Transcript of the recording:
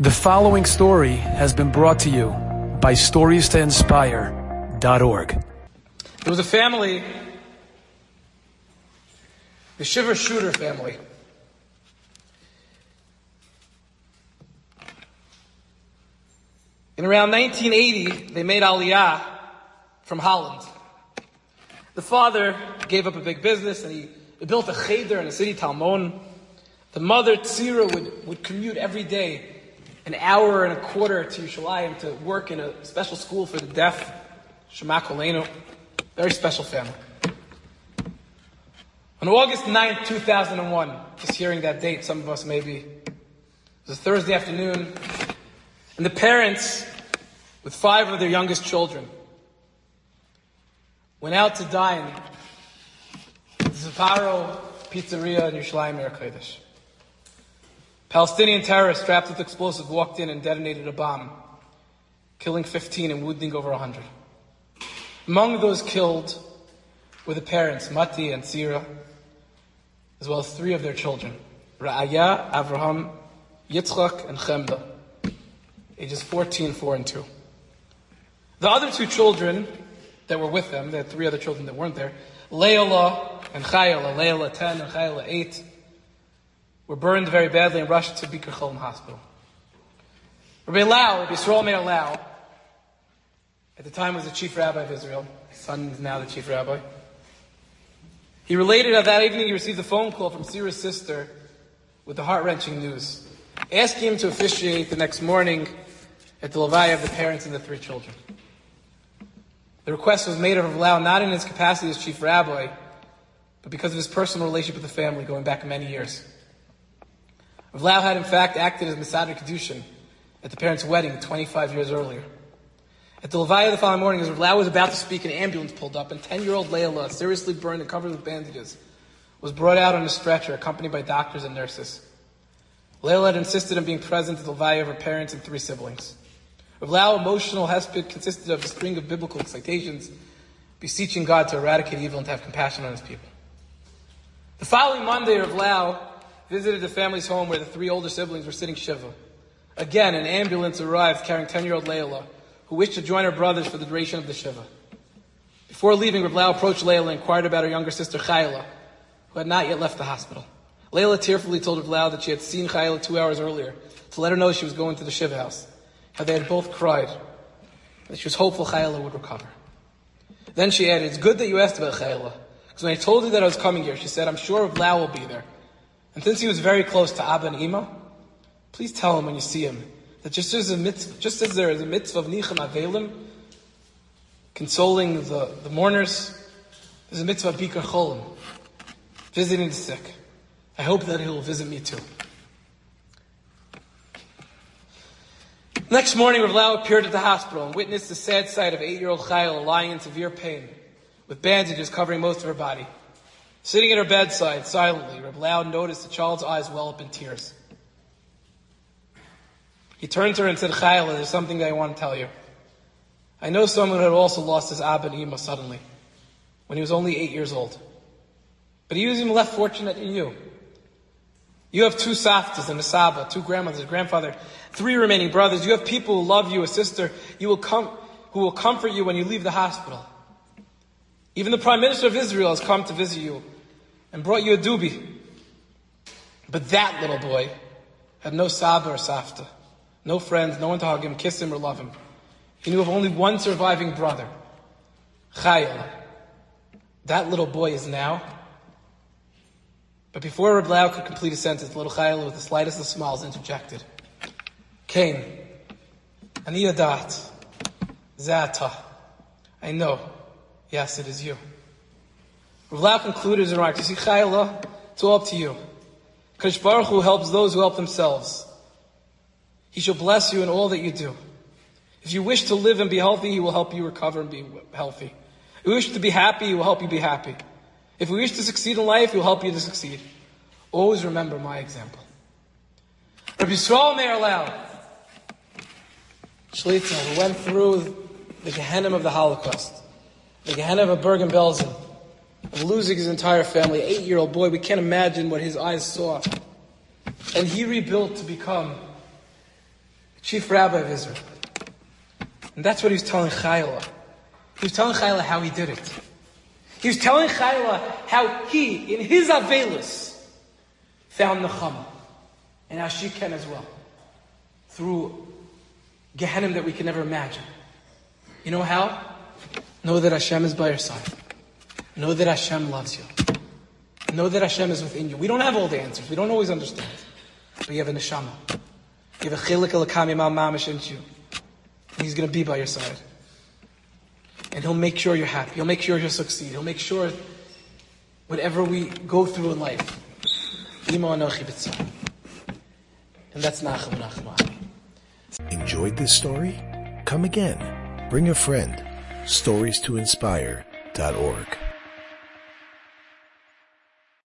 The following story has been brought to you by StoriesToInspire.org. There was a family, the Shiver Shooter family. In around 1980, they made Aliyah from Holland. The father gave up a big business and he built a cheder in the city Talmon. The mother, Tzira, would, would commute every day an hour and a quarter to Yerushalayim to work in a special school for the deaf, Shema Kolenu. Very special family. On August 9th, 2001, just hearing that date, some of us maybe, it was a Thursday afternoon, and the parents, with five of their youngest children, went out to dine at the Sbarro Pizzeria in Yerushalayim, Kodesh. Palestinian terrorists strapped with explosives walked in and detonated a bomb, killing 15 and wounding over 100. Among those killed were the parents, Mati and Sira, as well as three of their children, Ra'aya, Avraham, Yitzchak, and Chemda, ages 14, 4, and 2. The other two children that were with them, the three other children that weren't there, Leila and Chayala, Leila 10 and Chayala 8, were burned very badly and rushed to Bikur Cholim Hospital. Rabbi Lau, Rabbi Yisrael Meir Lau, at the time was the chief rabbi of Israel. His son is now the chief rabbi. He related that that evening he received a phone call from Sira's sister with the heart-wrenching news, asking him to officiate the next morning at the Levaya of the parents and the three children. The request was made of Lau not in his capacity as chief rabbi, but because of his personal relationship with the family going back many years. Lau had in fact acted as Mesader Kiddushin at the parents' wedding 25 years earlier. At the Levaya the following morning, as Lau was about to speak, an ambulance pulled up, and 10-year-old Layla, seriously burned and covered with bandages, was brought out on a stretcher, accompanied by doctors and nurses. Layla had insisted on being present at the Levaya of her parents and three siblings. Rav emotional hesped consisted of a string of biblical citations, beseeching God to eradicate evil and to have compassion on his people. The following Monday, Rav Lau visited the family's home where the three older siblings were sitting Shiva. Again, an ambulance arrived carrying 10-year-old Layla, who wished to join her brothers for the duration of the Shiva. Before leaving, Rav approached Layla and inquired about her younger sister Chayla, who had not yet left the hospital. Layla tearfully told Rav that she had seen Chayla two hours earlier to let her know she was going to the Shiva house, how they had both cried, that she was hopeful Chayla would recover. Then she added, it's good that you asked about Chayla, because when I told her that I was coming here, she said, I'm sure Rav will be there. And since he was very close to Abba and Ima, please tell him when you see him that just as, a mitzvah, just as there is a mitzvah of Nichum Aveilim, consoling the, the mourners, there's a mitzvah of Bikur Cholim, visiting the sick. I hope that he will visit me too. Next morning, Rav Lau appeared at the hospital and witnessed the sad sight of eight-year-old Chayla lying in severe pain, with bandages covering most of her body. Sitting at her bedside, silently, Reb Lau noticed the child's eyes well up in tears. He turned to her and said, Chayla, there's something that I want to tell you. I know someone who had also lost his Abba and Ima suddenly, when he was only eight years old. But he was even less fortunate than you. You have two saftas and a saba, two grandmothers, a grandfather, three remaining brothers. You have people who love you, a sister, you will who will comfort you when you leave the hospital. Even the Prime Minister of Israel has come to visit you and brought you a dubi. But that little boy had no saba or safta, no friends, no one to hug him, kiss him, or love him. He knew of only one surviving brother, Chayil. That little boy is now. But before Reb Lau could complete a sentence, little Chayil, with the slightest of smiles, interjected. Cain, ani yadat, zata. I know. Yes, it is you. Rav concluded his remarks. You see, Chayla, it's all up to you. Kadosh Baruch Hu helps those who help themselves. He shall bless you in all that you do. If you wish to live and be healthy, He will help you recover and be healthy. If you wish to be happy, He will help you be happy. If you wish to succeed in life, He will help you to succeed. Always remember my example. Rabbi Yisrael Meir Lau, Shlita, who went through the Gehenna of the Holocaust, the Gehenna of Bergen-Belsen, of losing his entire family, eight-year-old boy, we can't imagine what his eyes saw. And he rebuilt to become chief rabbi of Israel. And that's what he was telling Chayla. He was telling Chayla how he did it. He was telling Chayla how he, in his Avelus, found Nechama. And how she can as well. Through Gehenim that we can never imagine. You know how? Know that Hashem is by your side. Know that Hashem loves you. Know that Hashem is within you. We don't have all the answers. We don't always understand. But you have a neshama. You have a chelek Eloka mima'al in you. And he's going to be by your side. And he'll make sure you're happy. He'll make sure you'll succeed. He'll make sure whatever we go through in life. And that's Nachum Nachum. Enjoyed this story? Come again. Bring a friend. Stories to inspire.org.